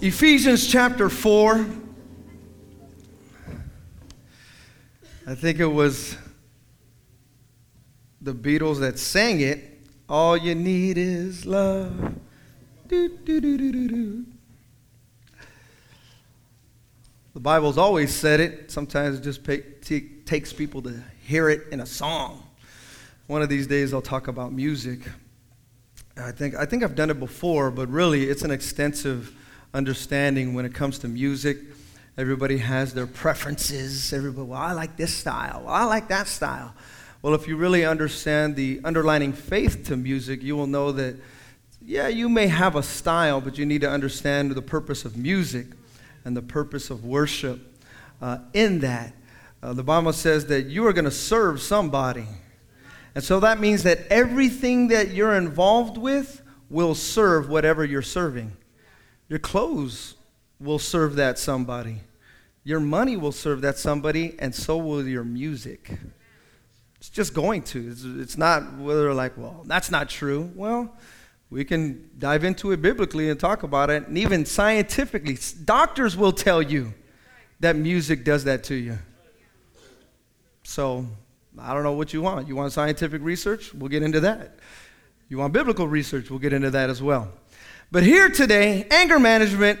Ephesians chapter 4. I think it was the Beatles that sang it. All you need is love. Do, do, do. The Bible's always said it. Sometimes it just takes people to hear it in a song. One of these days I'll talk about music. I think, I think I've done it before, but really it's an extensive understanding when it comes to music. Everybody has their preferences. Everybody, well, I like this style. Well, I like that style. Well, if you really understand the underlining faith to music, you will know that, yeah, you may have a style, but you need to understand the purpose of music and the purpose of worship uh, in that. Uh, the Bible says that you are going to serve somebody. And so that means that everything that you're involved with will serve whatever you're serving. Your clothes will serve that somebody. Your money will serve that somebody, and so will your music. It's just going to. It's, it's not whether, like, well, that's not true. Well, we can dive into it biblically and talk about it, and even scientifically. Doctors will tell you that music does that to you. So, I don't know what you want. You want scientific research? We'll get into that. You want biblical research? We'll get into that as well. But here today, anger management,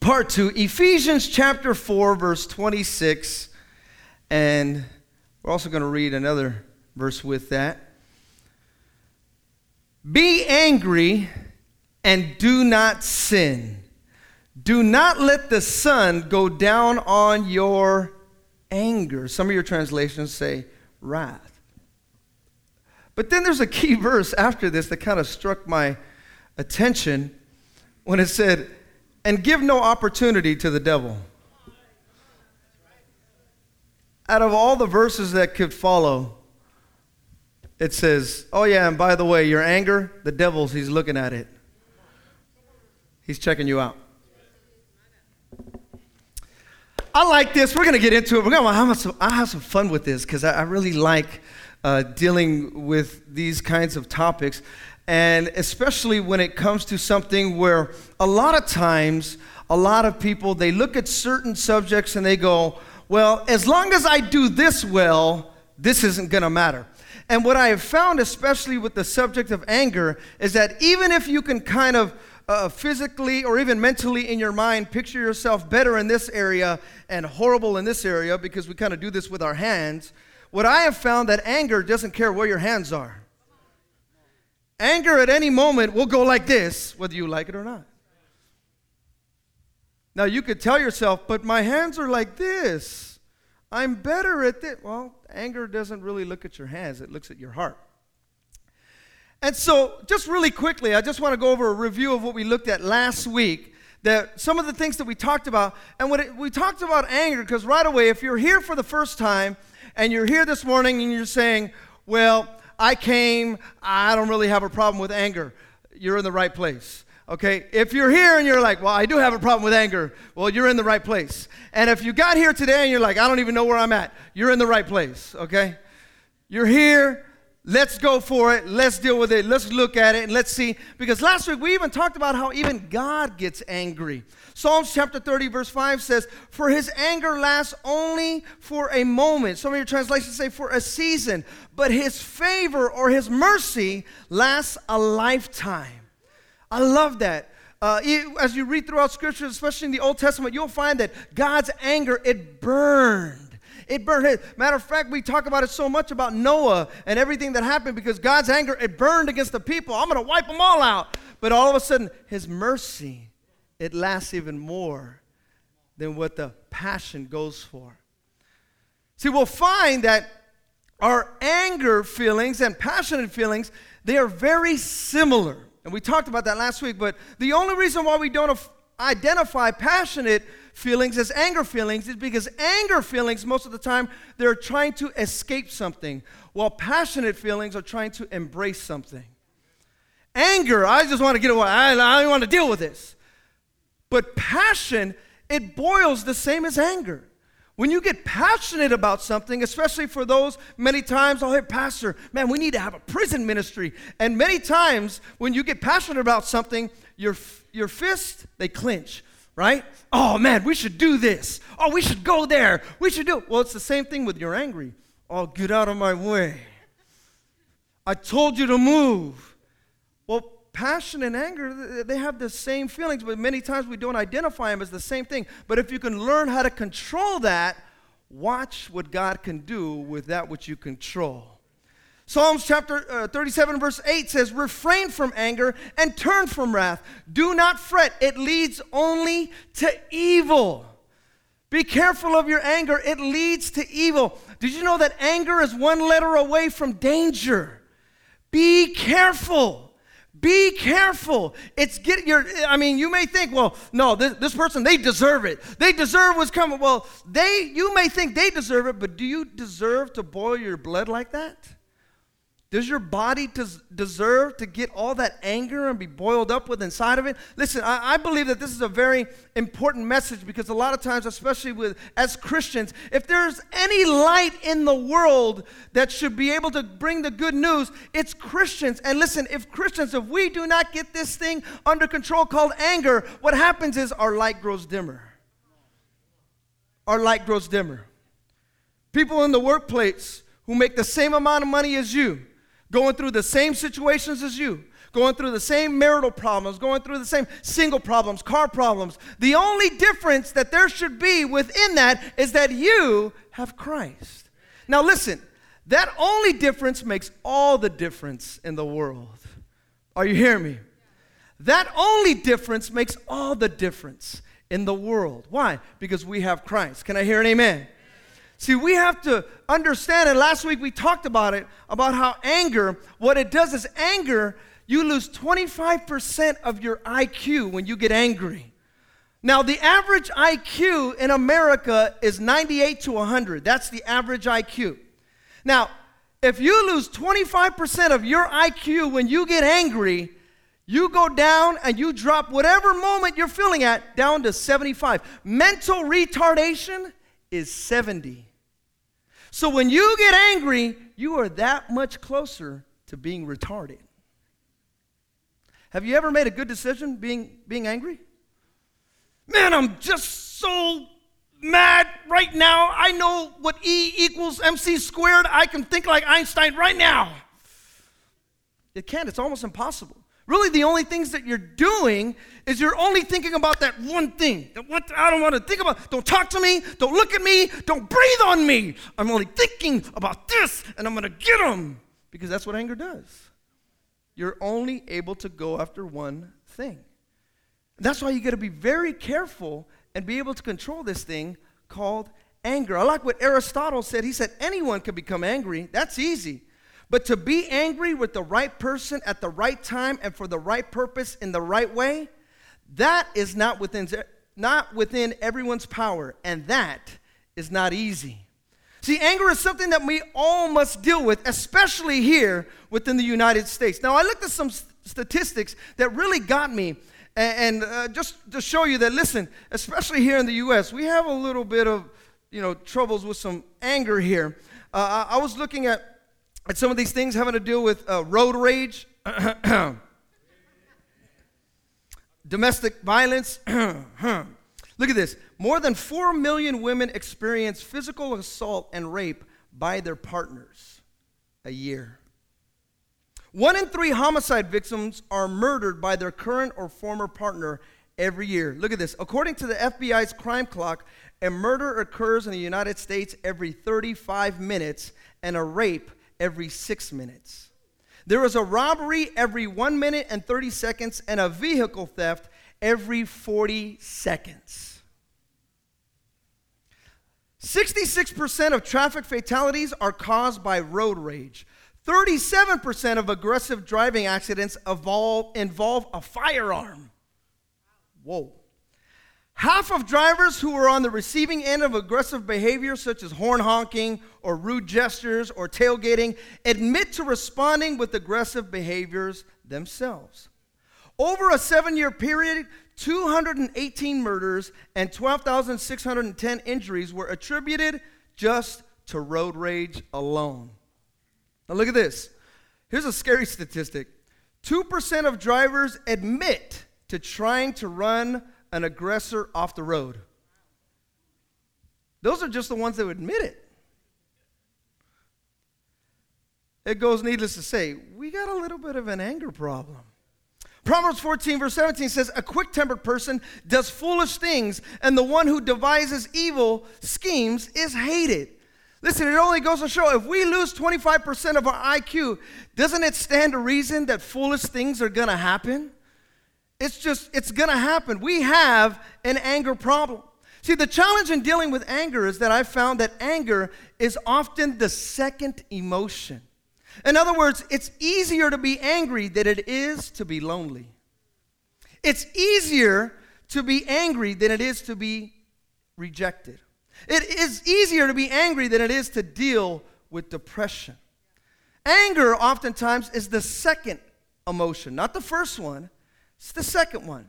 part two, Ephesians chapter 4, verse 26. And we're also going to read another verse with that. Be angry and do not sin. Do not let the sun go down on your anger. Some of your translations say wrath. But then there's a key verse after this that kind of struck my attention when it said, and give no opportunity to the devil. Out of all the verses that could follow, it says, oh, yeah, and by the way, your anger, the devil's, he's looking at it. He's checking you out. I like this. We're going to get into it. We're going to have some, I have some fun with this because I, I, really like uh, dealing with these kinds of topics and especially when it comes to something where a lot of times a lot of people they look at certain subjects and they go well as long as i do this well this isn't going to matter. And what i have found especially with the subject of anger is that even if you can kind of uh, physically or even mentally in your mind picture yourself better in this area and horrible in this area because we kind of do this with our hands what i have found that anger doesn't care where your hands are Anger at any moment will go like this, whether you like it or not. Now, you could tell yourself, but my hands are like this. I'm better at this. Well, anger doesn't really look at your hands, it looks at your heart. And so, just really quickly, I just want to go over a review of what we looked at last week. That some of the things that we talked about, and when it, we talked about anger, because right away, if you're here for the first time and you're here this morning and you're saying, well, I came, I don't really have a problem with anger. You're in the right place. Okay? If you're here and you're like, well, I do have a problem with anger, well, you're in the right place. And if you got here today and you're like, I don't even know where I'm at, you're in the right place. Okay? You're here. Let's go for it. Let's deal with it. Let's look at it and let's see. Because last week we even talked about how even God gets angry. Psalms chapter 30, verse 5 says, For his anger lasts only for a moment. Some of your translations say for a season, but his favor or his mercy lasts a lifetime. I love that. Uh, as you read throughout scripture, especially in the Old Testament, you'll find that God's anger, it burned. It burned. Matter of fact, we talk about it so much about Noah and everything that happened because God's anger, it burned against the people. I'm going to wipe them all out. But all of a sudden, his mercy, it lasts even more than what the passion goes for. See, we'll find that our anger feelings and passionate feelings, they are very similar. And we talked about that last week, but the only reason why we don't identify passionate feelings as anger feelings is because anger feelings, most of the time, they're trying to escape something, while passionate feelings are trying to embrace something. Anger, I just want to get away. I, don't want to deal with this. But passion, it boils the same as anger. When you get passionate about something, especially for those many times, oh, I'll hear, Pastor, man, we need to have a prison ministry. And many times, when you get passionate about something, your, your fist, they clench, right? Oh, man, we should do this. Oh, we should go there. We should do it. Well, it's the same thing with you're angry. Oh, get out of my way. I told you to move. Well, passion and anger, they have the same feelings, but many times we don't identify them as the same thing. But if you can learn how to control that, watch what God can do with that which you control. Psalms chapter uh, 37, verse 8 says, Refrain from anger and turn from wrath. Do not fret, it leads only to evil. Be careful of your anger, it leads to evil. Did you know that anger is one letter away from danger? Be careful. Be careful. It's get your, I mean, you may think, well, no, this, this person, they deserve it. They deserve what's coming. Well, they, you may think they deserve it, but do you deserve to boil your blood like that? Does your body des- deserve to get all that anger and be boiled up with inside of it? Listen, I-, I believe that this is a very important message because a lot of times, especially with as Christians, if there's any light in the world that should be able to bring the good news, it's Christians. And listen, if Christians, if we do not get this thing under control called anger, what happens is our light grows dimmer. Our light grows dimmer. People in the workplace who make the same amount of money as you going through the same situations as you, going through the same marital problems, going through the same single problems, car problems. The only difference that there should be within that is that you have Christ. Now, listen, that only difference makes all the difference in the world. Are you hearing me? That only difference makes all the difference in the world. Why? Because we have Christ. Can I hear an amen? See, we have to understand, and last week we talked about it, about how anger, what it does is anger, you lose 25% of your IQ when you get angry. Now, the average IQ in America is 98 to 100. That's the average IQ. Now, if you lose 25% of your IQ when you get angry, you go down and you drop whatever moment you're feeling at down to 75. Mental retardation is 70. So when you get angry, you are that much closer to being retarded. Have you ever made a good decision being, being angry? Man, I'm just so mad right now. I know what E equals MC squared. I can think like Einstein right now. It can't, it's almost impossible. Really, the only things that you're doing is you're only thinking about that one thing. That what I don't want to think about. Don't talk to me. Don't look at me. Don't breathe on me. I'm only thinking about this, and I'm going to get them because that's what anger does. You're only able to go after one thing. That's why you got to be very careful and be able to control this thing called anger. I like what Aristotle said. He said anyone can become angry. That's easy. But to be angry with the right person at the right time and for the right purpose in the right way, that is not within, not within everyone's power, and that is not easy. See, anger is something that we all must deal with, especially here within the United States. Now, I looked at some statistics that really got me, and, uh, just to show you that, listen, especially here in the U.S., we have a little bit of, you know, troubles with some anger here. Uh, I was looking at at some of these things having to do with uh, road rage, domestic violence. Look at this. More than 4 million women experience physical assault and rape by their partners a year. One in three homicide victims are murdered by their current or former partner every year. Look at this. According to the FBI's crime clock, a murder occurs in the United States every 35 minutes and a rape every six minutes. There is a robbery every one minute and 30 seconds, and a vehicle theft every 40 seconds. 66% of traffic fatalities are caused by road rage. 37% of aggressive driving accidents involve, involve a firearm. Whoa. Half of drivers who are on the receiving end of aggressive behavior, such as horn honking or rude gestures or tailgating, admit to responding with aggressive behaviors themselves. Over a seven year period, 218 murders and 12,610 injuries were attributed just to road rage alone. Now, look at this. Here's a scary statistic 2% of drivers admit to trying to run an aggressor off the road. Those are just the ones that would admit it. It goes needless to say, we got a little bit of an anger problem. Proverbs 14, verse 17 says, A quick tempered person does foolish things, and the one who devises evil schemes is hated. Listen, it only goes to show if we lose 25% of our IQ, doesn't it stand to reason that foolish things are gonna happen? It's just, it's gonna happen. We have an anger problem. See, the challenge in dealing with anger is that I found that anger is often the second emotion. In other words, it's easier to be angry than it is to be lonely. It's easier to be angry than it is to be rejected. It is easier to be angry than it is to deal with depression. Anger, oftentimes, is the second emotion, not the first one, it's the second one.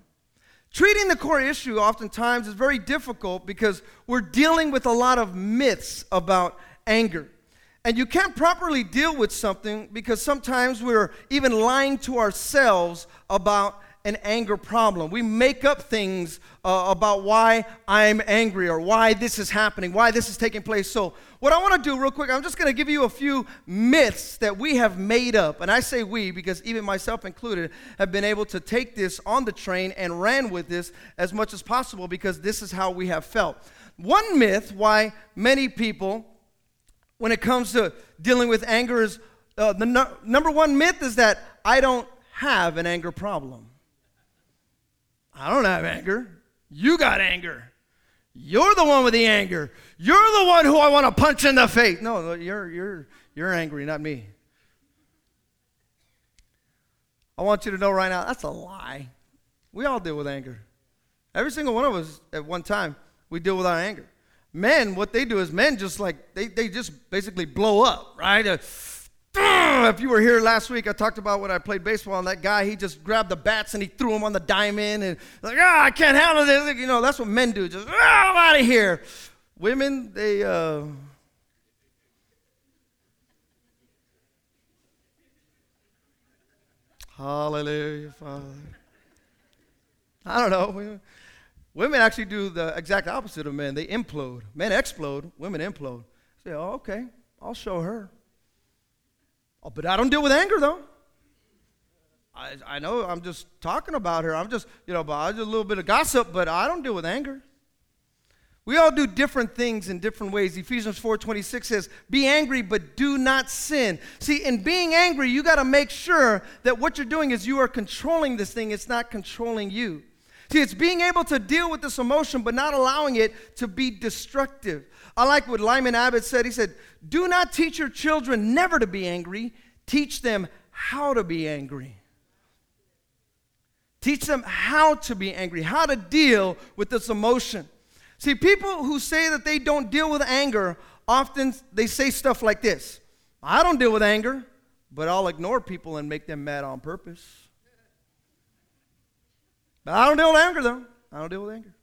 Treating the core issue oftentimes is very difficult because we're dealing with a lot of myths about anger. And you can't properly deal with something because sometimes we're even lying to ourselves about an anger problem. We make up things uh, about why I'm angry or why this is happening, why this is taking place. So, what I want to do real quick, I'm just going to give you a few myths that we have made up. And I say we because even myself included have been able to take this on the train and ran with this as much as possible because this is how we have felt. One myth why many people when it comes to dealing with anger is uh, the no- number one myth is that I don't have an anger problem. I don't have anger. You got anger. You're the one with the anger. You're the one who I want to punch in the face. No, you're, you're, you're angry, not me. I want you to know right now that's a lie. We all deal with anger. Every single one of us at one time, we deal with our anger men, what they do is men just like, they, they just basically blow up, right? Uh, if you were here last week, I talked about when I played baseball, and that guy, he just grabbed the bats and he threw them on the diamond, and like, ah, oh, I can't handle this. You know, that's what men do. Just, oh, I'm out of here. Women, they, uh, Hallelujah, Father. I don't know. Women actually do the exact opposite of men. They implode. Men explode, women implode. Say, oh, okay, I'll show her. Oh, but I don't deal with anger, though. I, I know I'm just talking about her. I'm just, you know, but just a little bit of gossip, but I don't deal with anger. We all do different things in different ways. Ephesians 4:26 says, "Be angry but do not sin." See, in being angry, you got to make sure that what you're doing is you are controlling this thing, it's not controlling you. See, it's being able to deal with this emotion, but not allowing it to be destructive. I like what Lyman Abbott said. He said, Do not teach your children never to be angry, teach them how to be angry. Teach them how to be angry, how to deal with this emotion. See, people who say that they don't deal with anger, often they say stuff like this I don't deal with anger, but I'll ignore people and make them mad on purpose. But I don't deal with anger, though. I don't deal with anger.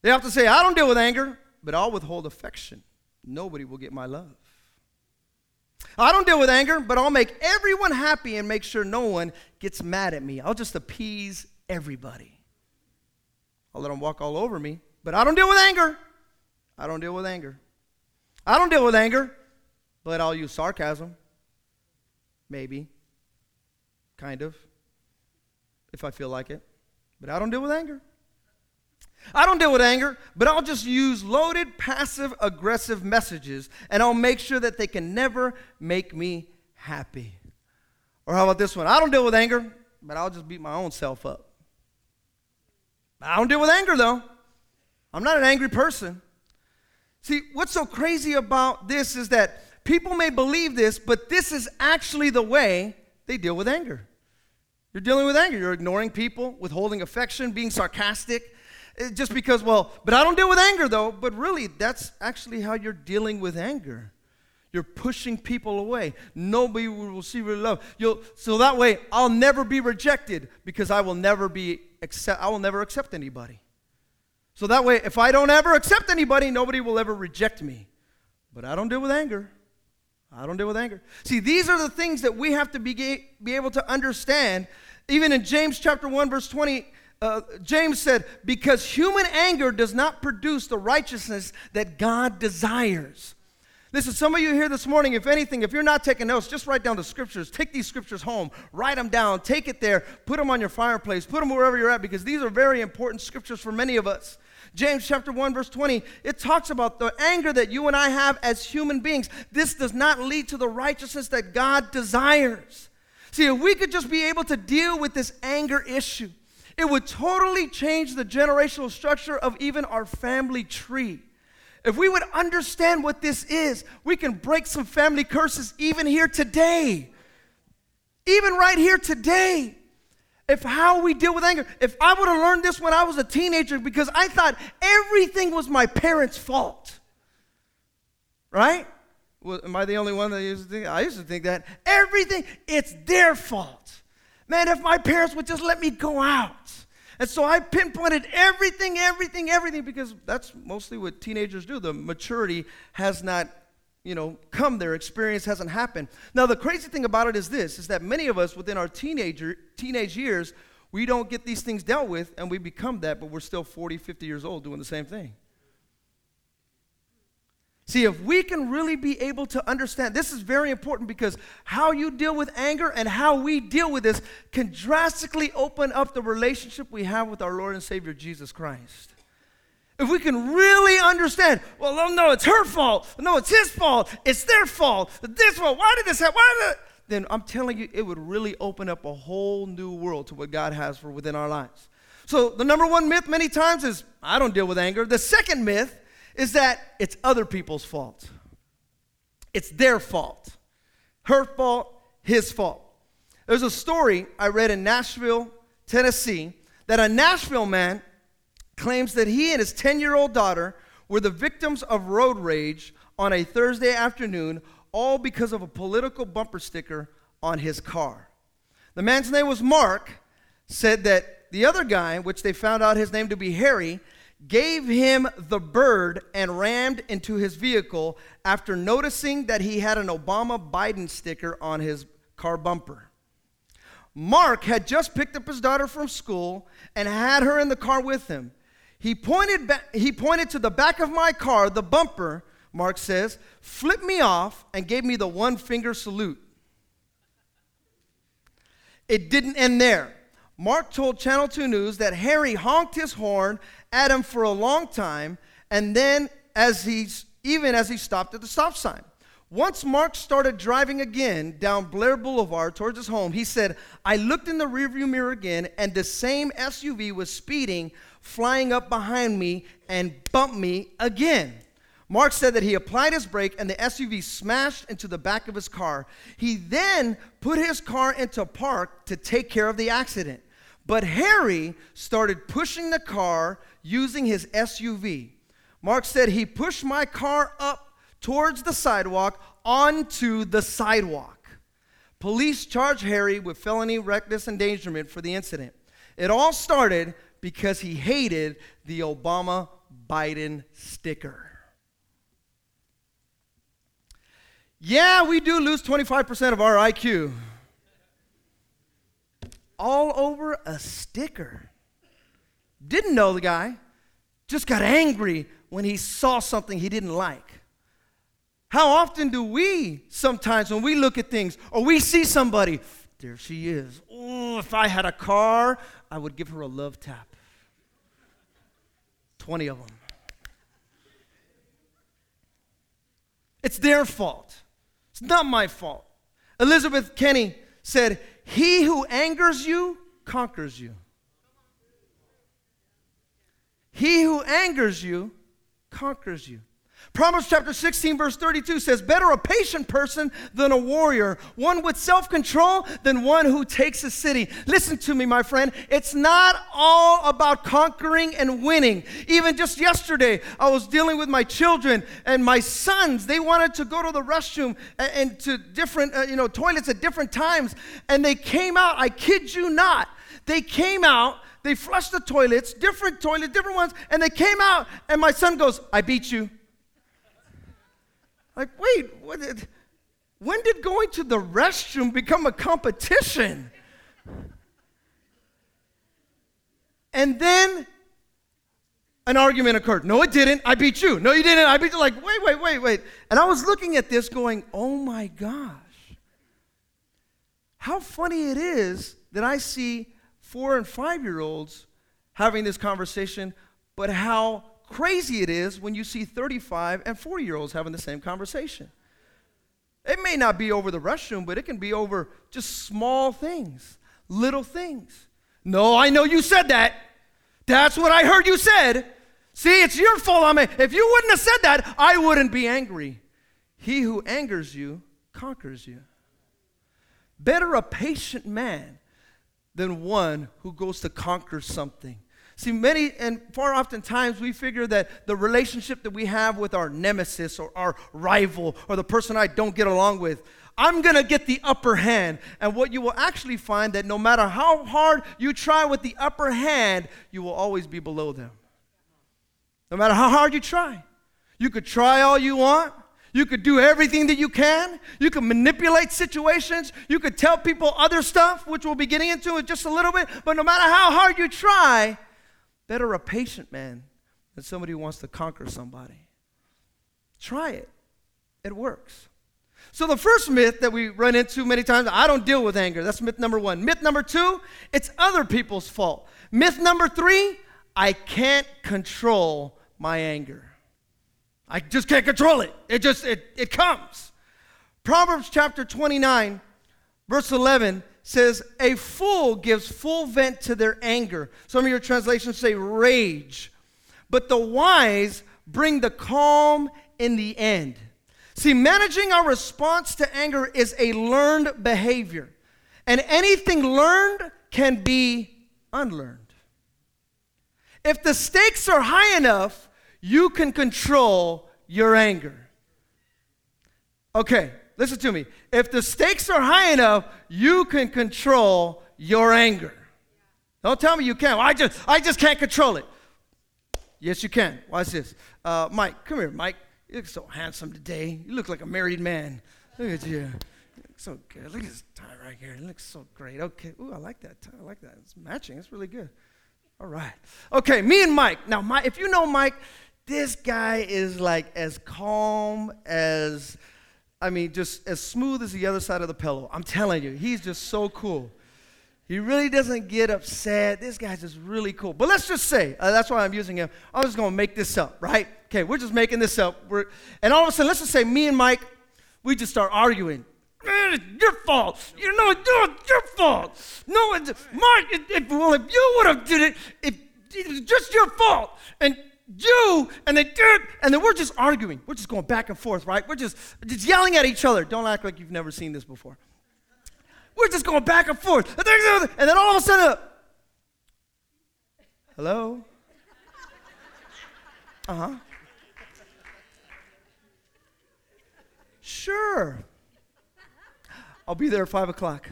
They have to say, I don't deal with anger, but I'll withhold affection. Nobody will get my love. I don't deal with anger, but I'll make everyone happy and make sure no one gets mad at me. I'll just appease everybody. I'll let them walk all over me, but I don't deal with anger. I don't deal with anger. I don't deal with anger, but I'll use sarcasm. Maybe. Kind of if I feel like it. But I don't deal with anger. I don't deal with anger, but I'll just use loaded, passive aggressive messages and I'll make sure that they can never make me happy. Or how about this one? I don't deal with anger, but I'll just beat my own self up. I don't deal with anger though. I'm not an angry person. See, what's so crazy about this is that people may believe this, but this is actually the way they deal with anger. You're dealing with anger. You're ignoring people, withholding affection, being sarcastic. Eh, just because, well, but I don't deal with anger though. But really, that's actually how you're dealing with anger. You're pushing people away. Nobody will see real love. You'll, so that way, I'll never be rejected because I will never be accept, I will never accept anybody. So that way, if I don't ever accept anybody, nobody will ever reject me. But I don't deal with anger. I don't deal with anger. See, these are the things that we have to be, be able to understand. Even in James chapter 1, verse 20, uh, James said, Because human anger does not produce the righteousness that God desires. Listen, some of you here this morning, if anything, if you're not taking notes, just write down the scriptures. Take these scriptures home, write them down, take it there, put them on your fireplace, put them wherever you're at, because these are very important scriptures for many of us. James chapter 1, verse 20, it talks about the anger that you and I have as human beings. This does not lead to the righteousness that God desires. See, if we could just be able to deal with this anger issue, it would totally change the generational structure of even our family tree. If we would understand what this is, we can break some family curses even here today. Even right here today. If how we deal with anger, if I would have learned this when I was a teenager because I thought everything was my parents' fault. Right? Well, am I the only one that used to think? I used to think that everything, it's their fault. Man, if my parents would just let me go out. And so I pinpointed everything, everything, everything, because that's mostly what teenagers do. The maturity has not, you know, come. Their experience hasn't happened. Now, the crazy thing about it is this, is that many of us within our teenager, teenage years, we don't get these things dealt with, and we become that, but we're still 40, 50 years old doing the same thing. See, if we can really be able to understand, this is very important because how you deal with anger and how we deal with this can drastically open up the relationship we have with our Lord and Savior Jesus Christ. If we can really understand, well, no, it's her fault. No, it's his fault. It's their fault. This fault. Why did this happen? Why did? Then I'm telling you, it would really open up a whole new world to what God has for within our lives. So the number one myth many times is I don't deal with anger. The second myth is that it's other people's fault. It's their fault. Her fault, his fault. There's a story I read in Nashville, Tennessee, that a Nashville man claims that he and his 10 year old daughter were the victims of road rage on a Thursday afternoon, all because of a political bumper sticker on his car. The man's name was Mark, said that the other guy, which they found out his name to be Harry, gave him the bird and rammed into his vehicle after noticing that he had an Obama Biden sticker on his car bumper. Mark had just picked up his daughter from school and had her in the car with him. He pointed, ba- he pointed to the back of my car, the bumper, Mark says, flipped me off and gave me the one finger salute. It didn't end there. Mark told Channel 2 News that Harry honked his horn at him for a long time, and then as he's even as he stopped at the stop sign. Once Mark started driving again down Blair Boulevard towards his home, he said, I looked in the rearview mirror again, and the same SUV was speeding, flying up behind me, and bumped me again. Mark said that he applied his brake and the SUV smashed into the back of his car. He then put his car into park to take care of the accident. But Harry started pushing the car using his SUV. Mark said he pushed my car up towards the sidewalk onto the sidewalk. Police charged Harry with felony reckless endangerment for the incident. It all started because he hated the Obama Biden sticker. Yeah, we do lose 25% of our IQ. All over a sticker. Didn't know the guy, just got angry when he saw something he didn't like. How often do we sometimes, when we look at things or we see somebody, there she is. Oh, if I had a car, I would give her a love tap. 20 of them. It's their fault. It's not my fault. Elizabeth Kenny said, He who angers you conquers you. He who angers you conquers you. Proverbs chapter 16, verse 32 says, Better a patient person than a warrior, one with self control than one who takes a city. Listen to me, my friend. It's not all about conquering and winning. Even just yesterday, I was dealing with my children and my sons. They wanted to go to the restroom and, to different, uh, you know, toilets at different times. And they came out, I kid you not, they came out they flushed the toilets, different toilets, different ones, and they came out, and my son goes, I beat you. Like, wait, did, when did going to the restroom become a competition? And then an argument occurred. No, it didn't. I beat you. No, you didn't. I beat you. Like, wait, wait, wait, wait. And I was looking at this going, oh my gosh. How funny it is that I see four and five year olds having this conversation, but how crazy it is when you see 35 and 40 year olds having the same conversation. It may not be over the restroom, but it can be over just small things, little things. No, I know you said that. That's what I heard you said. See, it's your fault. I mean, if you wouldn't have said that, I wouldn't be angry. He who angers you conquers you. Better a patient man than one who goes to conquer something. See, many and far often times we figure that the relationship that we have with our nemesis or our rival or the person I don't get along with, I'm going to get the upper hand. And what you will actually find that no matter how hard you try with the upper hand, you will always be below them. No matter how hard you try. You could try all you want. You could do everything that you can. You could manipulate situations. You could tell people other stuff, which we'll be getting into in just a little bit. But no matter how hard you try, Better a patient man than somebody who wants to conquer somebody. Try it, it works. So, the first myth that we run into many times I don't deal with anger. That's myth number one. Myth number two, it's other people's fault. Myth number three, I can't control my anger. I just can't control it. It just, it, it comes. Proverbs chapter 29, verse 11 says, A fool gives full vent to their anger. Some of your translations say rage. But the wise bring the calm in the end. See, managing our response to anger is a learned behavior. And anything learned can be unlearned. If the stakes are high enough, you can control your anger. Okay, listen to me. If the stakes are high enough, you can control your anger. Don't tell me you can't. Well, I just, I just can't control it. Yes, you can. Watch this. Uh, Mike, come here, Mike. You look so handsome today. You look like a married man. Look at you. You look so good. Look at this tie right here. It looks so great. Okay. Ooh, I like that tie. I like that. It's matching. It's really good. All right. Okay, me and Mike. Now, Mike, if you know Mike, this guy is like as calm as I mean, just as smooth as the other side of the pillow. I'm telling you, he's just so cool. He really doesn't get upset. This guy's just really cool. But let's just say, uh, that's why I'm using him. I'm just going to make this up, right? Okay, we're just making this up. We're, and all of a sudden, let's just say me and Mike, we just start arguing. it's your fault. You know, it's your fault. No, it's, Mark, it, well, if you would have did it, it, it's just your fault. And you, and they did, and then we're just arguing. We're just going back and forth, right? We're just, just yelling at each other. Don't act like you've never seen this before. We're just going back and forth. And then all of a sudden, hello? Uh huh. Sure. I'll be there at 5 o'clock.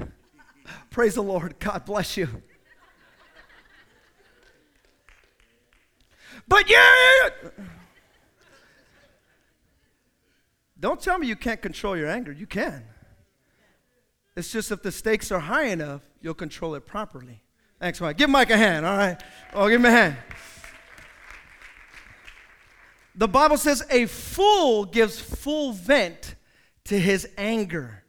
Praise the Lord. God bless you. But yeah. Don't tell me you can't control your anger. You can. It's just if the stakes are high enough, you'll control it properly. Thanks, Mike. Give Mike a hand, all right? Oh, give him a hand. The Bible says a fool gives full vent to his anger.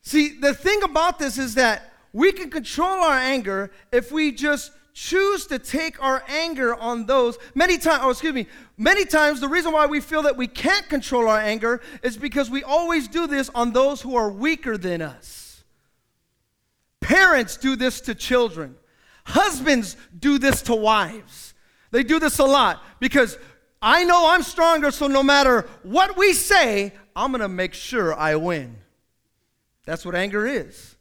See, the thing about this is that we can control our anger if we just choose to take our anger on those. Many times oh excuse me. Many times the reason why we feel that we can't control our anger is because we always do this on those who are weaker than us. Parents do this to children. Husbands do this to wives. They do this a lot because I know I'm stronger, so no matter what we say, I'm going to make sure I win. That's what anger is,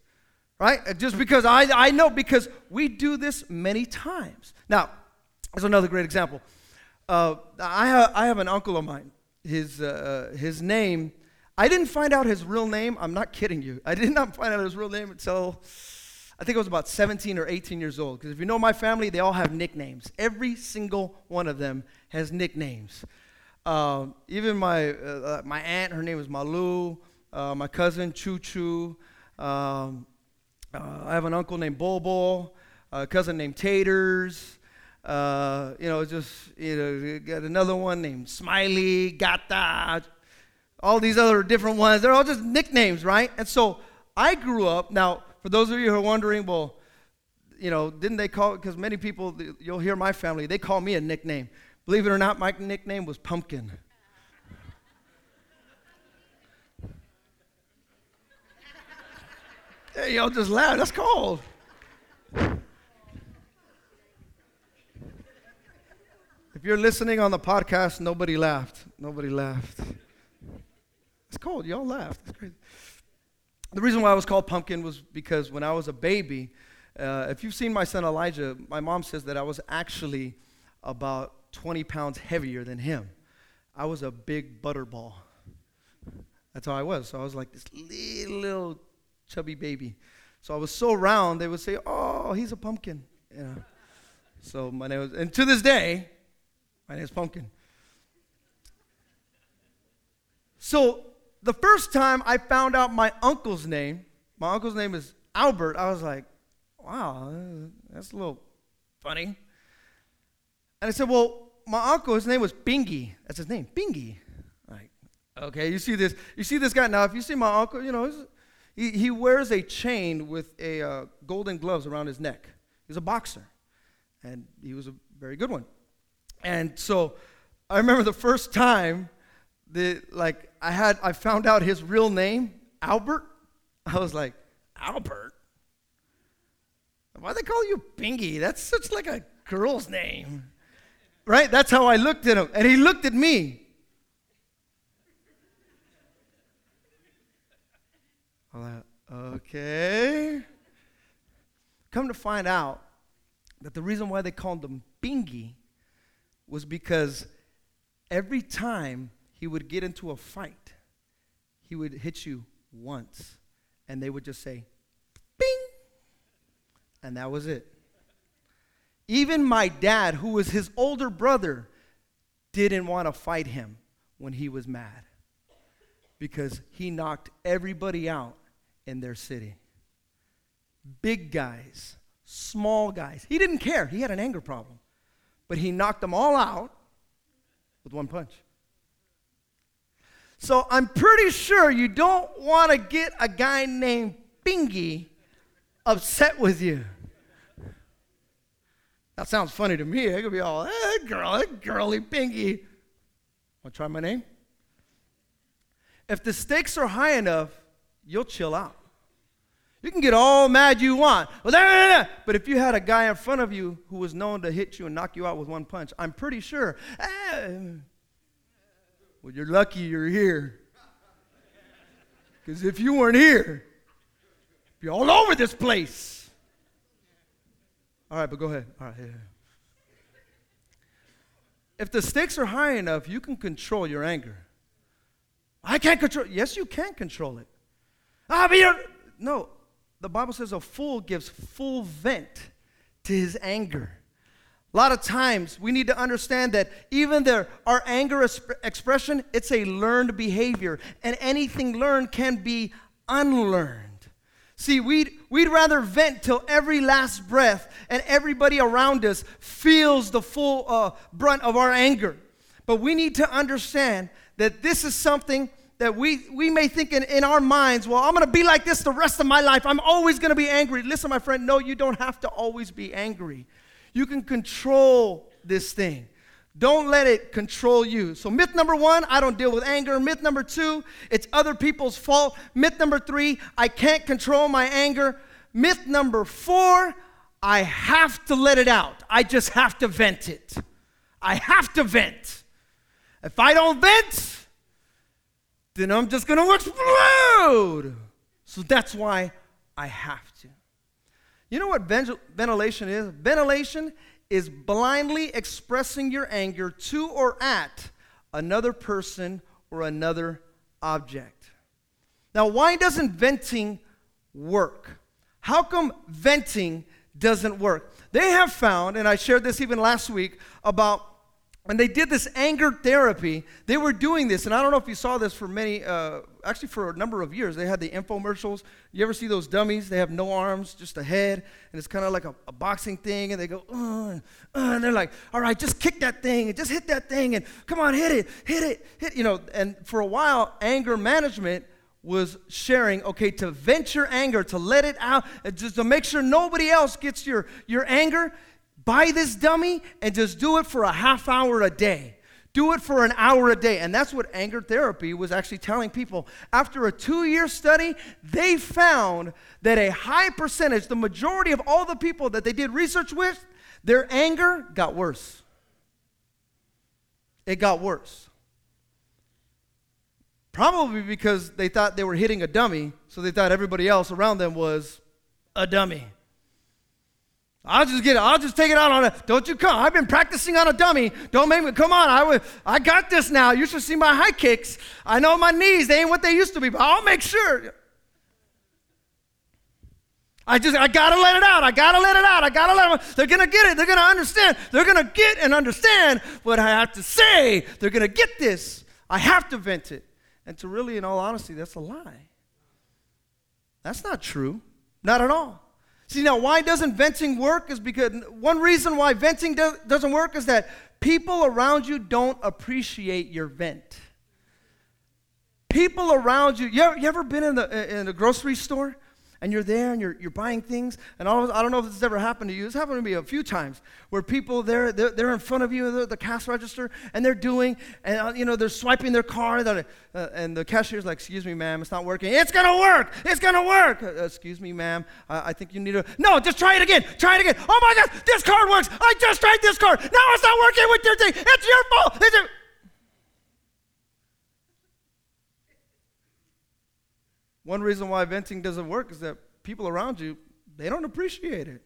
right? Just because I, I know, because we do this many times. Now, there's another great example. Uh, I, ha- I have an uncle of mine. His, uh, his name, I didn't find out his real name. I'm not kidding you. I did not find out his real name until I think I was about 17 or 18 years old. Because if you know my family, they all have nicknames. Every single one of them has nicknames. Uh, even my, uh, my aunt, her name is Malu. Uh, my cousin, Choo Choo. Um, uh, I have an uncle named Bobo. A cousin named Taters. Uh, you know, just, you know, got another one named Smiley, Gata, all these other different ones. They're all just nicknames, right? And so I grew up, now, for those of you who are wondering, well, you know, didn't they call, because many people, you'll hear my family, they call me a nickname. Believe it or not, my nickname was Pumpkin. Hey, y'all just laugh. That's cold. If you're listening on the podcast, nobody laughed. Nobody laughed. It's cold. Y'all laughed. It's crazy. The reason why I was called Pumpkin was because when I was a baby, uh, if you've seen my son Elijah, my mom says that I was actually about 20 pounds heavier than him. I was a big butterball. That's how I was. So I was like this little, little chubby baby. So I was so round, they would say, "Oh, he's a pumpkin." Yeah. So my name was, and to this day, my name is Pumpkin. So the first time I found out my uncle's name, my uncle's name is Albert, I was like, wow, that's a little funny. And I said, well, my uncle, his name was Bingy. That's his name, Bingy. Like, okay, you see this, you see this guy now. If you see my uncle, you know, he, he wears a chain with a uh, golden gloves around his neck. He's a boxer, and he was a very good one. And so, I remember the first time the like I had I found out his real name, Albert. I was like, Albert? Why they call you Bingy? That's such like a girl's name. Right? That's how I looked at him. And he looked at me. I'm like, okay. Come to find out that the reason why they called him Bingy was because every time he would get into a fight, he would hit you once, and they would just say, bing, and that was it. Even my dad, who was his older brother, didn't want to fight him when he was mad because he knocked everybody out in their city. Big guys, small guys. He didn't care. He had an anger problem. But he knocked them all out with one punch. So I'm pretty sure you don't want to get a guy named Bingy upset with you. That sounds funny to me. I could be all, eh, hey, girl, hey, girly Bingy. Want to try my name? If the stakes are high enough, you'll chill out. You can get all mad you want. But if you had a guy in front of you who was known to hit you and knock you out with one punch, I'm pretty sure. Eh, well, you're lucky you're here. Because if you weren't here, you'd be all over this place. All right, but go ahead. All right. Yeah. If the stakes are high enough, you can control your anger. I can't control. Yes, you can control it. Ah, but no. The Bible says a fool gives full vent to his anger. A lot of times we need to understand that even there, our anger exp- expression, it's a learned behavior, and anything learned can be unlearned. See, we'd, we'd rather vent till every last breath and everybody around us feels the full uh, brunt of our anger. But we need to understand that this is something that we, we may think in, in our minds, well, I'm going to be like this the rest of my life. I'm always going to be angry. Listen, my friend, no, you don't have to always be angry. You can control this thing. Don't let it control you. So, myth number one, I don't deal with anger. Myth number two, it's other people's fault. Myth number three, I can't control my anger. Myth number four, I have to let it out. I just have to vent it. I have to vent. If I don't vent, then I'm just going to explode. So that's why I have to. You know what ventilation is? Ventilation is blindly expressing your anger to or at another person or another object. Now, why doesn't venting work? How come venting doesn't work? They have found, and I shared this even last week, about when they did this anger therapy, they were doing this, and I don't know if you saw this for many, uh, actually for a number of years. They had the infomercials. You ever see those dummies? They have no arms, just a head, and it's kind of like a, a, boxing thing, and they go, uh, uh, and they're like, all right, just kick that thing, and just hit that thing, and come on, hit it, hit it, hit, you know. And for a while, anger management was sharing, okay, to vent your anger, to let it out, just to make sure nobody else gets your, your anger buy this dummy and just do it for a half hour a day. Do it for an hour a day. And that's what anger therapy was actually telling people. After a two year study, they found that a high percentage, the majority of all the people that they did research with, their anger got worse. It got worse. Probably because they thought they were hitting a dummy, so they thought everybody else around them was a dummy. I'll just get it. I'll just take it out on it. Don't you come. I've been practicing on a dummy. Don't make me. Come on. I, would, I got this now. You should see my high kicks. I know my knees. They ain't what they used to be, but I'll make sure. I just, I gotta let it out. I gotta let it out. I gotta let them. They're gonna get it. They're gonna understand. They're gonna get and understand what I have to say. They're gonna get this. I have to vent it. And to really, in all honesty, that's a lie. That's not true. Not at all. See, now, why doesn't venting work is because one reason why venting do, doesn't work is that people around you don't appreciate your vent. People around you, you ever, you ever been in, the, in a grocery store and you're there and you're, you're buying things, and all, I don't know if this has ever happened to you. It's happened to me a few times where people they're, they're, they're in front of you, the, the cash register, and they're doing, and uh, you know they're swiping their card, uh, and the cashier's like, "Excuse me, ma'am, it's not working. It's gonna work. It's gonna work. Uh, excuse me, ma'am, I think you need to. No, just try it again. Try it again. Oh my God, this card works. I just tried this card. Now it's not working with your thing. It's your fault. It's your... One reason why venting doesn't work is that people around you, they don't appreciate it.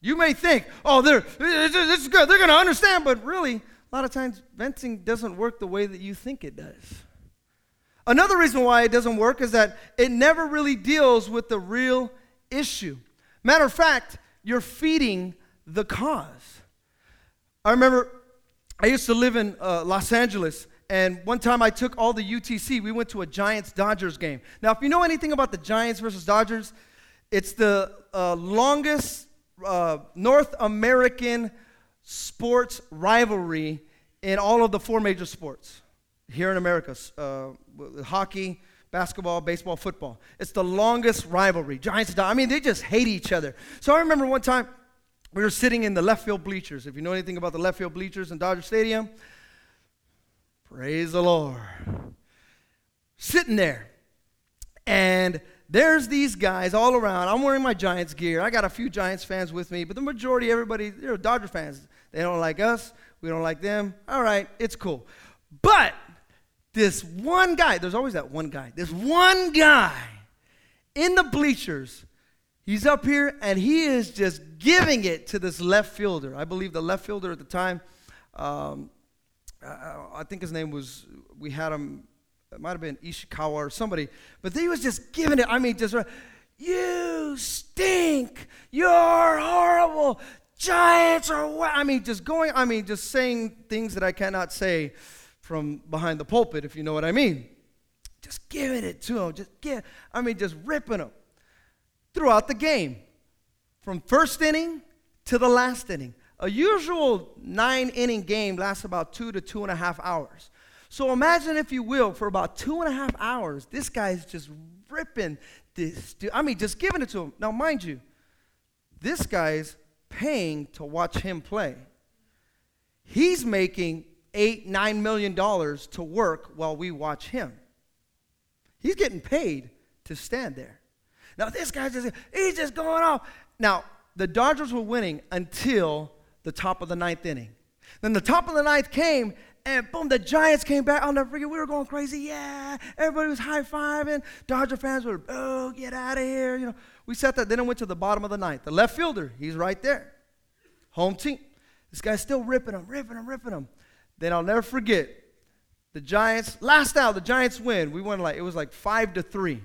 You may think, oh, they're, this is good, they're going to understand, but really, a lot of times, venting doesn't work the way that you think it does. Another reason why it doesn't work is that it never really deals with the real issue. Matter of fact, you're feeding the cause. I remember I used to live in uh, Los Angeles, and one time I took all the UTC. We went to a Giants Dodgers game. Now, if you know anything about the Giants versus Dodgers, it's the uh, longest uh, North American sports rivalry in all of the four major sports here in America uh, hockey, basketball, baseball, football. It's the longest rivalry. Giants, I mean, they just hate each other. So I remember one time we were sitting in the left field bleachers. If you know anything about the left field bleachers in Dodger Stadium, Praise the Lord. Sitting there. And there's these guys all around. I'm wearing my Giants gear. I got a few Giants fans with me, but the majority, everybody, they're Dodger fans. They don't like us. We don't like them. All right, it's cool. But this one guy, there's always that one guy. This one guy in the bleachers, he's up here and he is just giving it to this left fielder. I believe the left fielder at the time, um, I think his name was, we had him, it might have been Ishikawa or somebody, but he was just giving it, I mean, just, you stink, you're horrible, giants are? I mean, just going, I mean, just saying things that I cannot say from behind the pulpit, if you know what I mean. Just giving it to him, just give, I mean, just ripping him throughout the game, from first inning to the last inning. A usual nine inning game lasts about two to two and a half hours. So imagine, if you will, for about two and a half hours, this guy is just ripping this. dude. I mean, just giving it to him. Now, mind you, this guy's paying to watch him play. He's making eight, nine million dollars to work while we watch him. He's getting paid to stand there. Now, this guy's just, he's just going off. Now, the Dodgers were winning until the top of the ninth inning. Then the top of the ninth came, and boom, the Giants came back. I'll never forget. We were going crazy. Yeah, everybody was high fiving. Dodger fans were, oh, get out of here. You know, we sat there. Then I went to the bottom of the ninth. The left fielder, he's right there. Home team. This guy's still ripping him, ripping him, ripping him. Then I'll never forget. The Giants, last out, the Giants win. We won like, it was like five to three.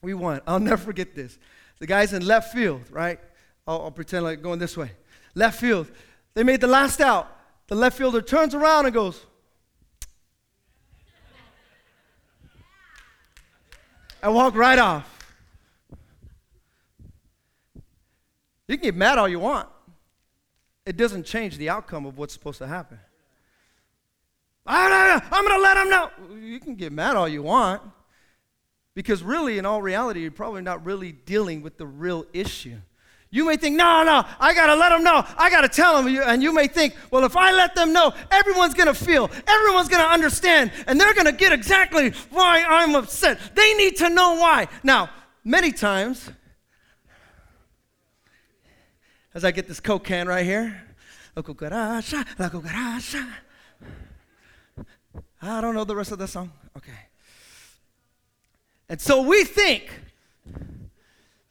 We won. I'll never forget this. The guy's in left field, right? I'll, I'll pretend like going this way. Left field. They made the last out. The left fielder turns around and goes, and walk right off. You can get mad all you want. It doesn't change the outcome of what's supposed to happen. I'm going to let them know. You can get mad all you want. Because really, in all reality, you're probably not really dealing with the real issue. You may think, no, no, I got to let them know. I got to tell them. And you may think, well, if I let them know, everyone's going to feel, everyone's going to understand, and they're going to get exactly why I'm upset. They need to know why. Now, many times, as I get this Coke can right here. I don't know the rest of the song. Okay. And so we think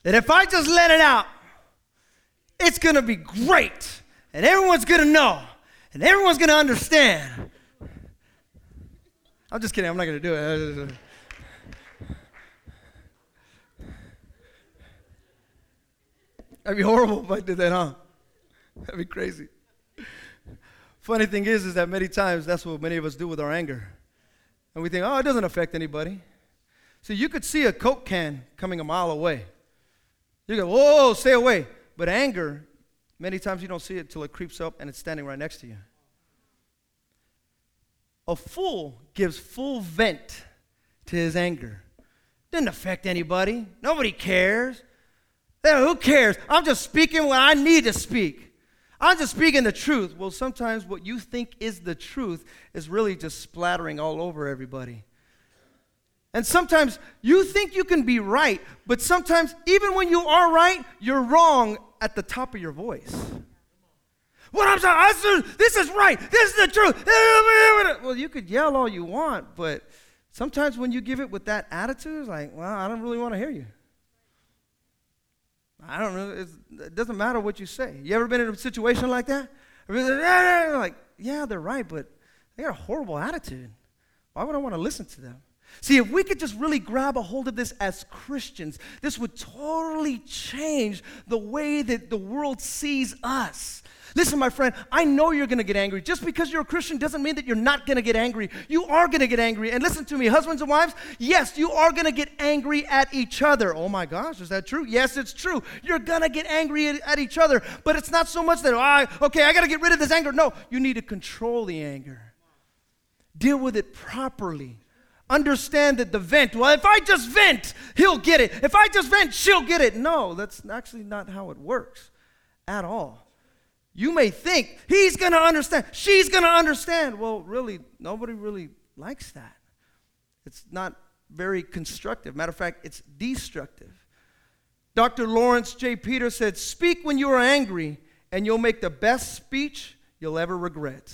that if I just let it out, it's going to be great. And everyone's going to know. And everyone's going to understand. I'm just kidding. I'm not going to do it. That'd be horrible if I did that, huh? That'd be crazy. Funny thing is, is that many times that's what many of us do with our anger. And we think, oh, it doesn't affect anybody. So you could see a Coke can coming a mile away. You go, whoa, stay away. But anger, many times you don't see it till it creeps up and it's standing right next to you. A fool gives full vent to his anger. Doesn't affect anybody. Nobody cares. Who cares? I'm just speaking what I need to speak. I'm just speaking the truth. Well, sometimes what you think is the truth is really just splattering all over everybody. And sometimes you think you can be right, but sometimes, even when you are right, you're wrong at the top of your voice. What I'm saying, this is right, this is the truth. Well, you could yell all you want, but sometimes when you give it with that attitude, it's like, well, I don't really want to hear you. I don't know. it doesn't matter what you say. You ever been in a situation like that? Like, yeah, they're right, but they got a horrible attitude. Why would I want to listen to them? See, if we could just really grab a hold of this as Christians, this would totally change the way that the world sees us. Listen, my friend, I know you're going to get angry. Just because you're a Christian doesn't mean that you're not going to get angry. You are going to get angry. And listen to me, husbands and wives, yes, you are going to get angry at each other. Oh my gosh, is that true? Yes, it's true. You're going to get angry at, at, each other. But it's not so much that, oh, okay, I got to get rid of this anger. No, you need to control the anger, deal with it properly understand that the vent, well, if I just vent, he'll get it. If I just vent, she'll get it. No, that's actually not how it works at all. You may think he's going to understand, she's going to understand. Well, really, nobody really likes that. It's not very constructive. Matter of fact, it's destructive. Dr. Lawrence J. Peter said, Speak when you are angry, and you'll make the best speech you'll ever regret.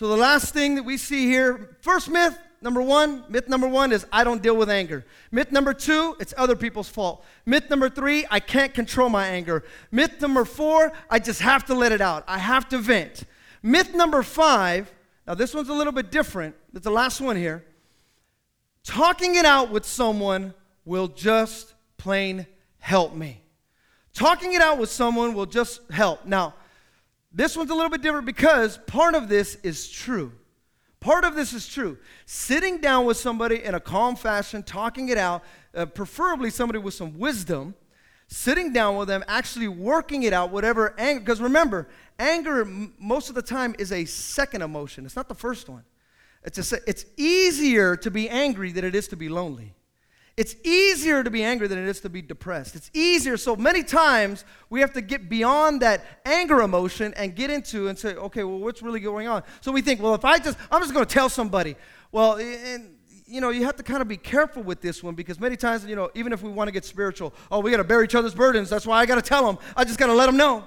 So, the last thing that we see here first myth, number one, myth number one is I don't deal with anger. Myth number two, it's other people's fault. Myth number three, I can't control my anger. Myth number four, I just have to let it out, I have to vent. Myth number five, now this one's a little bit different. It's the last one here. Talking it out with someone will just plain help me. Talking it out with someone will just help. Now, this one's a little bit different because part of this is true. Part of this is true. Sitting down with somebody in a calm fashion, talking it out, uh, preferably somebody with some wisdom, sitting down with them, actually working it out, whatever anger, because remember, anger m- most of the time is a second emotion, it's not the first one. It's, a, it's easier to be angry than it is to be lonely. It's easier to be angry than it is to be depressed. It's easier. So many times we have to get beyond that anger emotion and get into and say, okay, well, what's really going on? So we think, well, if I just, I'm just going to tell somebody. Well, and you know, you have to kind of be careful with this one because many times, you know, even if we want to get spiritual, oh, we got to bear each other's burdens. That's why I got to tell them. I just got to let them know.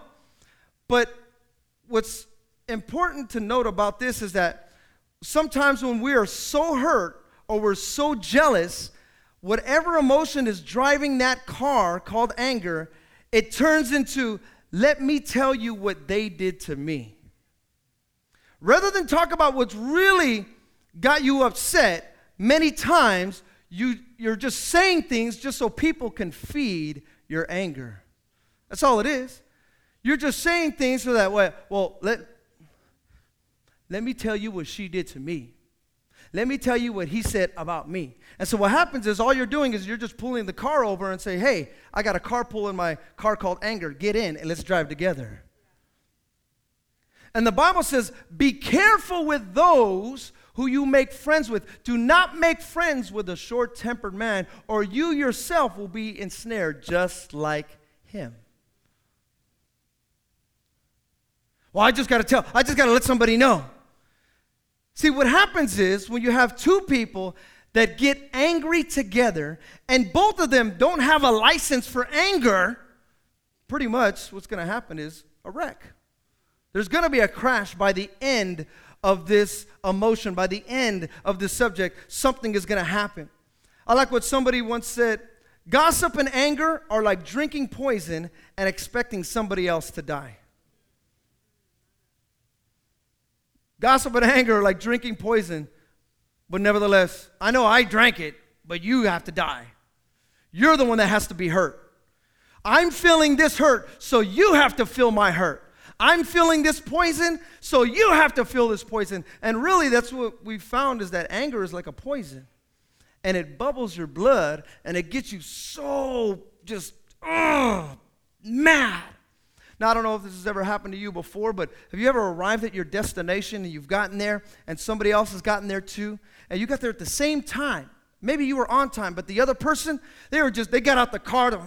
But what's important to note about this is that sometimes when we are so hurt or we're so jealous, whatever emotion is driving that car called anger, it turns into, let me tell you what they did to me. Rather than talk about what's really got you upset, many times you, you're just saying things just so people can feed your anger. That's all it is. You're just saying things so that way, well, let, let me tell you what she did to me. Let me tell you what he said about me. And so what happens is all you're doing is you're just pulling the car over and say, hey, I got a carpool in my car called anger. Get in and let's drive together. And the Bible says, be careful with those who you make friends with. Do not make friends with a short tempered man, or you yourself will be ensnared just like him. Well, I just got to tell, I just got to let somebody know. See, what happens is when you have two people that get angry together and both of them don't have a license for anger, pretty much what's going to happen is a wreck. There's going to be a crash by the end of this emotion, by the end of this subject, something is going to happen. I like what somebody once said gossip and anger are like drinking poison and expecting somebody else to die. Gossip and anger are like drinking poison, but nevertheless, I know I drank it, but you have to die. You're the one that has to be hurt. I'm feeling this hurt, so you have to feel my hurt. I'm feeling this poison, so you have to feel this poison. And really, that's what we found is that anger is like a poison. And it bubbles your blood and it gets you so just, ugh, mad. Now, I don't know if this has ever happened to you before, but have you ever arrived at your destination and you've gotten there and somebody else has gotten there too? And you got there at the same time. Maybe you were on time, but the other person, they were just, they got out the car to,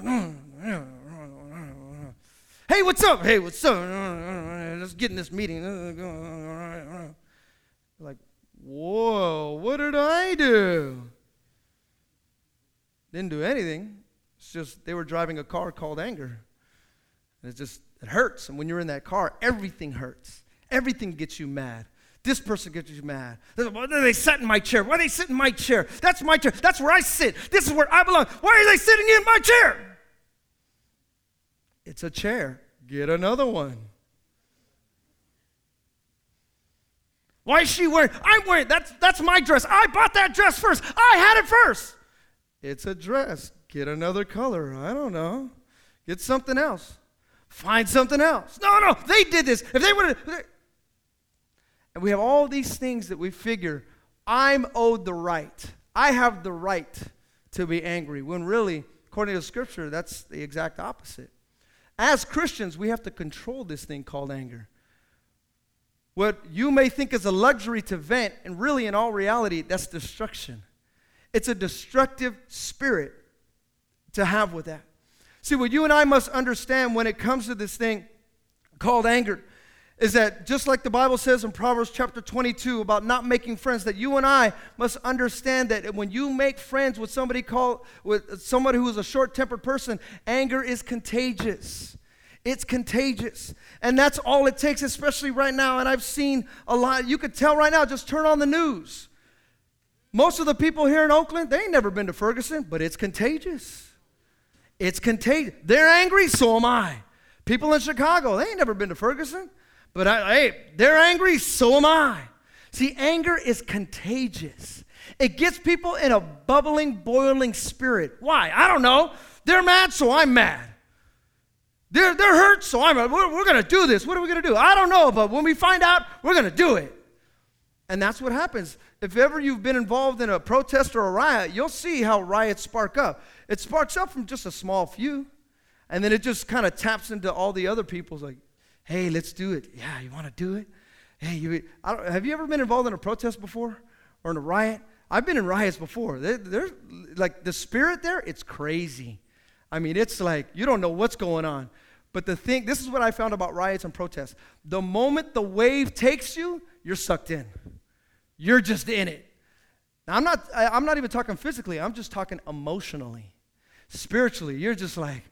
hey, what's up? Hey, what's up? Let's get in this meeting. Like, whoa, what did I do? Didn't do anything. It's just they were driving a car called anger. And it just it hurts. And when you're in that car, everything hurts. Everything gets you mad. This person gets you mad. Why do they sit in my chair? Why do they sit in my chair? That's my chair. That's where I sit. This is where I belong. Why are they sitting in my chair? It's a chair. Get another one. Why is she wearing? I'm wearing that's that's my dress. I bought that dress first. I had it first. It's a dress. Get another color. I don't know. Get something else. Find something else. No, no, they did this. If they would have. And we have all these things that we figure I'm owed the right. I have the right to be angry. When really, according to Scripture, that's the exact opposite. As Christians, we have to control this thing called anger. What you may think is a luxury to vent, and really, in all reality, that's destruction. It's a destructive spirit to have with that. See, what you and I must understand when it comes to this thing called anger is that just like the Bible says in Proverbs chapter 22 about not making friends, that you and I must understand that when you make friends with somebody called with somebody who is a short-tempered person, anger is contagious. It's contagious. And that's all it takes, especially right now. And I've seen a lot, you could tell right now, just turn on the news. Most of the people here in Oakland, they ain't never been to Ferguson, but it's contagious. It's contagious. They're angry, so am I. People in Chicago, they ain't never been to Ferguson, but I, hey, they're angry, so am I. See, anger is contagious. It gets people in a bubbling, boiling spirit. Why? I don't know. They're mad, so I'm mad. They're, they're hurt, so I'm we're, we're going to do this. What are we going to do? I don't know, but when we find out, we're going to do it. And that's what happens. If ever you've been involved in a protest or a riot, you'll see how riots spark up. It sparks up from just a small few, and then it just kind of taps into all the other people's like, hey, let's do it. Yeah, you want to do it? Hey, you, have you ever been involved in a protest before or in a riot? I've been in riots before. There's like the spirit there, it's crazy. I mean, it's like you don't know what's going on. But the thing, this is what I found about riots and protests. The moment the wave takes you, you're sucked in. You're just in it. Now, I'm not, I, I'm not even talking physically, I'm just talking emotionally spiritually, you're just like,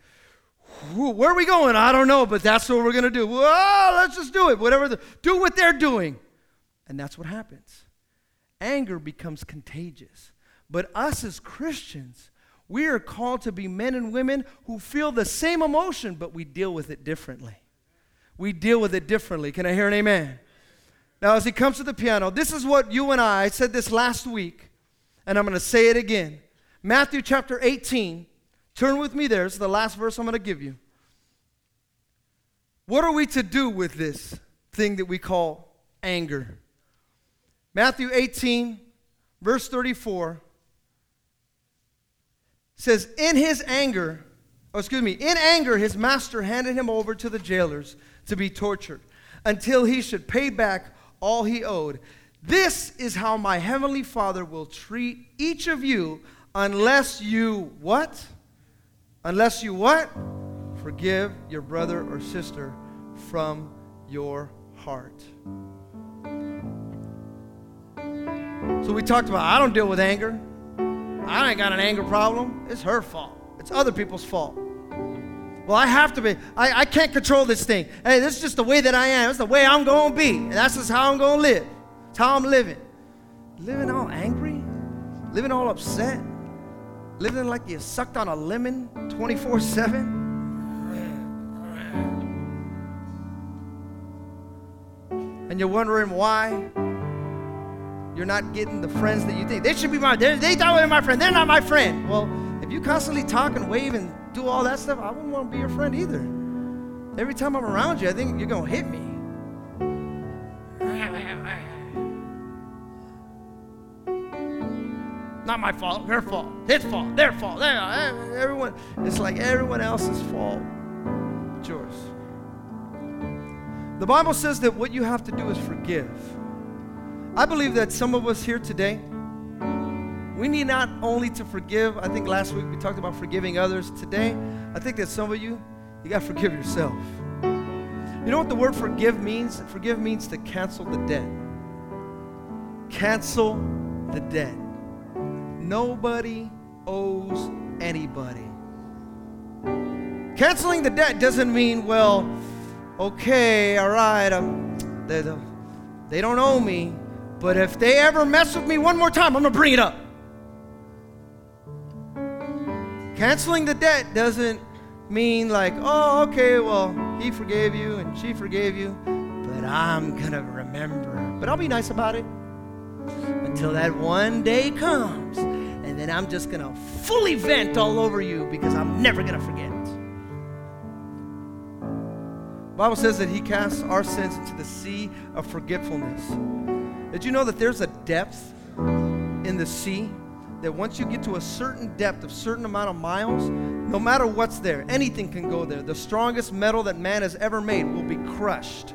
Where are we going? I don't know, but that's what we're going to do. Well, let's just do it. Whatever, the, do what they're doing. And that's what happens. Anger becomes contagious. But us as Christians, we are called to be men and women who feel the same emotion, but we deal with it differently. We deal with it differently. Can I hear an amen? Now, as he comes to the piano, this is what you and I, I said this last week, and I'm going to say it again. Matthew chapter 18. Turn with me there. It's the last verse I'm going to give you. What are we to do with this thing that we call anger? Matthew 18, verse 34 says, In his anger, oh, excuse me, in anger, his master handed him over to the jailers to be tortured until he should pay back all he owed. This is how my heavenly Father will treat each of you unless you what? Unless you what? Forgive your brother or sister from your heart. So we talked about I don't deal with anger. I ain't got an anger problem. It's her fault. It's other people's fault. Well, I have to be. I, I can't control this thing. Hey, this is just the way that I am. It's the way I'm going to be. And that's just how I'm going to live. It's how I'm living. Living all angry? Living all upset? Living like you sucked on a lemon 24 7? And you're wondering why you're not getting the friends that you think. They should be my, they thought they were my friend. They're not my friend. Well, if you constantly talk and wave and do all that stuff, I wouldn't want to be your friend either. Every time I'm around you, I think you're going to hit me. Not my fault, her fault, his fault, their fault. Eh, everyone, it's like everyone else's fault. It's yours. The Bible says that what you have to do is forgive. I believe that some of us here today, we need not only to forgive, I think last week we talked about forgiving others. Today, I think that some of you, you got to forgive yourself. You know what the word forgive means? Forgive means to cancel the debt. Cancel the debt. Nobody owes anybody. Canceling the debt doesn't mean, well, okay, all right, um, they, they don't owe me, but if they ever mess with me one more time, I'm going to bring it up. Canceling the debt doesn't mean like, oh, okay, well, he forgave you and she forgave you, but I'm going to remember. But I'll be nice about it until that one day comes. And then I'm just going to fully vent all over you because I'm never going to forget. Bible says that he casts our sins into the sea of forgetfulness. Did you know that there's a depth in the sea? That once you get to a certain depth, of certain amount of miles, no matter what's there, anything can go there. The strongest metal that man has ever made will be crushed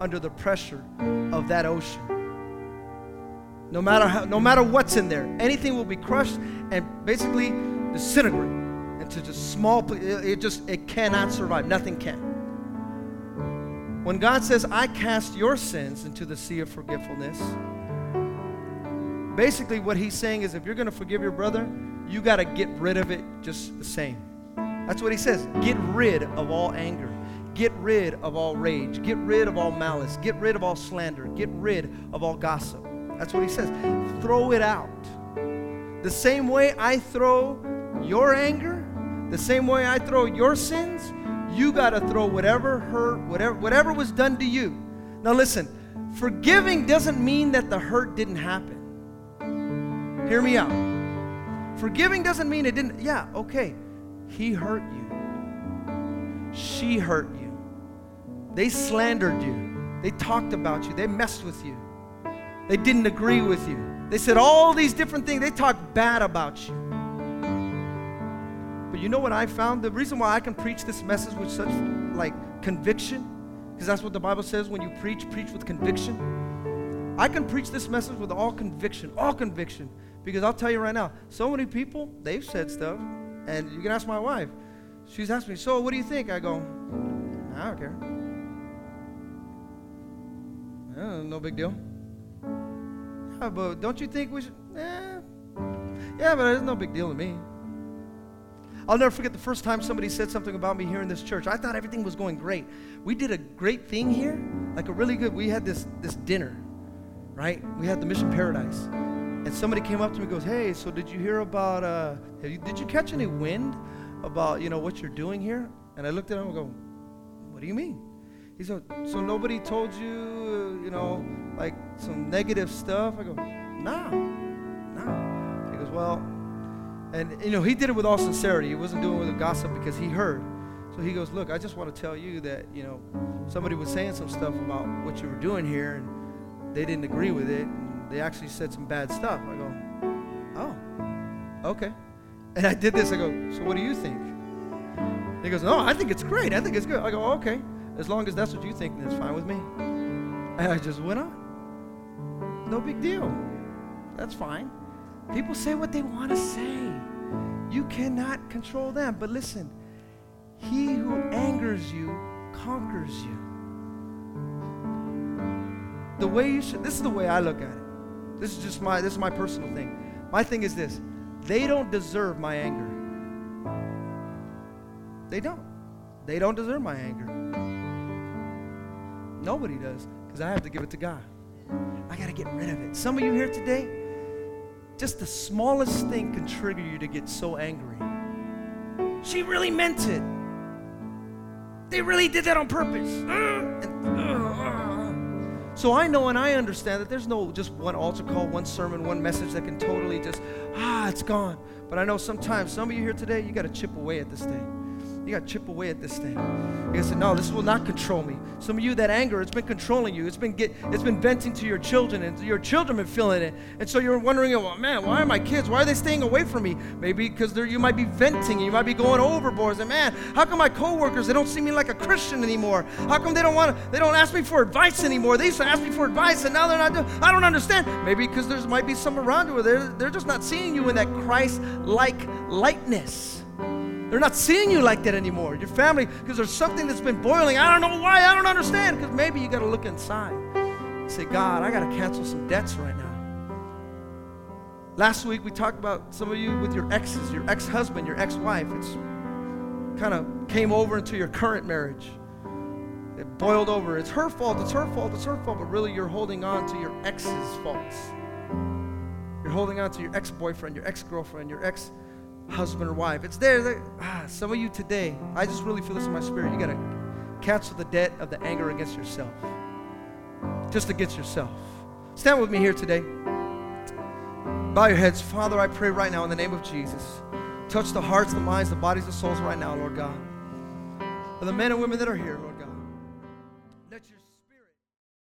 under the pressure of that ocean. No matter how, no matter what's in there, anything will be crushed and basically disintegrate into just small. It just it cannot survive. Nothing can. When God says, I cast your sins into the sea of forgetfulness, basically what he's saying is if you're going to forgive your brother, you got to get rid of it just the same. That's what he says. Get rid of all anger. Get rid of all rage. Get rid of all malice. Get rid of all slander. Get rid of all gossip. That's what he says. Throw it out. The same way I throw your anger, the same way I throw your sins, you got to throw whatever hurt, whatever, whatever was done to you. Now, listen, forgiving doesn't mean that the hurt didn't happen. Hear me out. Forgiving doesn't mean it didn't, yeah, okay. He hurt you. She hurt you. They slandered you. They talked about you. They messed with you. They didn't agree with you. They said all these different things. They talked bad about you. But you know what I found? The reason why I can preach this message with such like conviction, because that's what the Bible says when you preach, preach with conviction. I can preach this message with all conviction, all conviction. Because I'll tell you right now, so many people, they've said stuff, and you can ask my wife. She's asked me, so what do you think? I go, I don't care. Yeah, no big deal. Yeah, but don't you think we should? Eh. Yeah, but it's no big deal to me. I'll never forget the first time somebody said something about me here in this church. I thought everything was going great. We did a great thing here, like a really good. We had this this dinner, right? We had the Mission Paradise, and somebody came up to me and goes, "Hey, so did you hear about? Uh, you, did you catch any wind about you know what you're doing here?" And I looked at him and go, "What do you mean?" He said, "So nobody told you, you know, like some negative stuff?" I go, "Nah, nah." He goes, "Well." And, you know, he did it with all sincerity. He wasn't doing it with gossip because he heard. So he goes, Look, I just want to tell you that, you know, somebody was saying some stuff about what you were doing here, and they didn't agree with it. And they actually said some bad stuff. I go, Oh, okay. And I did this. I go, So what do you think? He goes, No, I think it's great. I think it's good. I go, Okay. As long as that's what you think, it's fine with me. And I just went on. No big deal. That's fine. People say what they want to say. You cannot control them. But listen, he who angers you conquers you. The way you should, this is the way I look at it. This is just my, this is my personal thing. My thing is this they don't deserve my anger. They don't. They don't deserve my anger. Nobody does, because I have to give it to God. I got to get rid of it. Some of you here today, just the smallest thing can trigger you to get so angry. She really meant it. They really did that on purpose. So I know and I understand that there's no just one altar call, one sermon, one message that can totally just, ah, it's gone. But I know sometimes, some of you here today, you got to chip away at this thing. You got to chip away at this thing. You got to say, no, this will not control me. Some of you, that anger, it's been controlling you. It's been get, it's been venting to your children, and your children have been feeling it. And so you're wondering, well, man, why are my kids? Why are they staying away from me? Maybe because you might be venting, and you might be going overboard. And man, how come my coworkers they don't see me like a Christian anymore? How come they don't want? They don't ask me for advice anymore? They used to ask me for advice, and now they're not doing. I don't understand. Maybe because there might be some around you where they're they're just not seeing you in that Christ-like lightness. They're not seeing you like that anymore. Your family, because there's something that's been boiling. I don't know why. I don't understand. Because maybe you got to look inside. Say, God, I got to cancel some debts right now. Last week we talked about some of you with your exes, your ex-husband, your ex-wife. It's kind of came over into your current marriage. It boiled over. It's her fault. It's her fault. It's her fault. But really, you're holding on to your ex's faults. You're holding on to your ex-boyfriend, your ex-girlfriend, your ex husband or wife. It's there. Ah, some of you today, I just really feel this in my spirit. You got to cancel the debt of the anger against yourself. Just against yourself. Stand with me here today. Bow your heads. Father, I pray right now in the name of Jesus. Touch the hearts, the minds, the bodies, the souls right now, Lord God. For the men and women that are here, Lord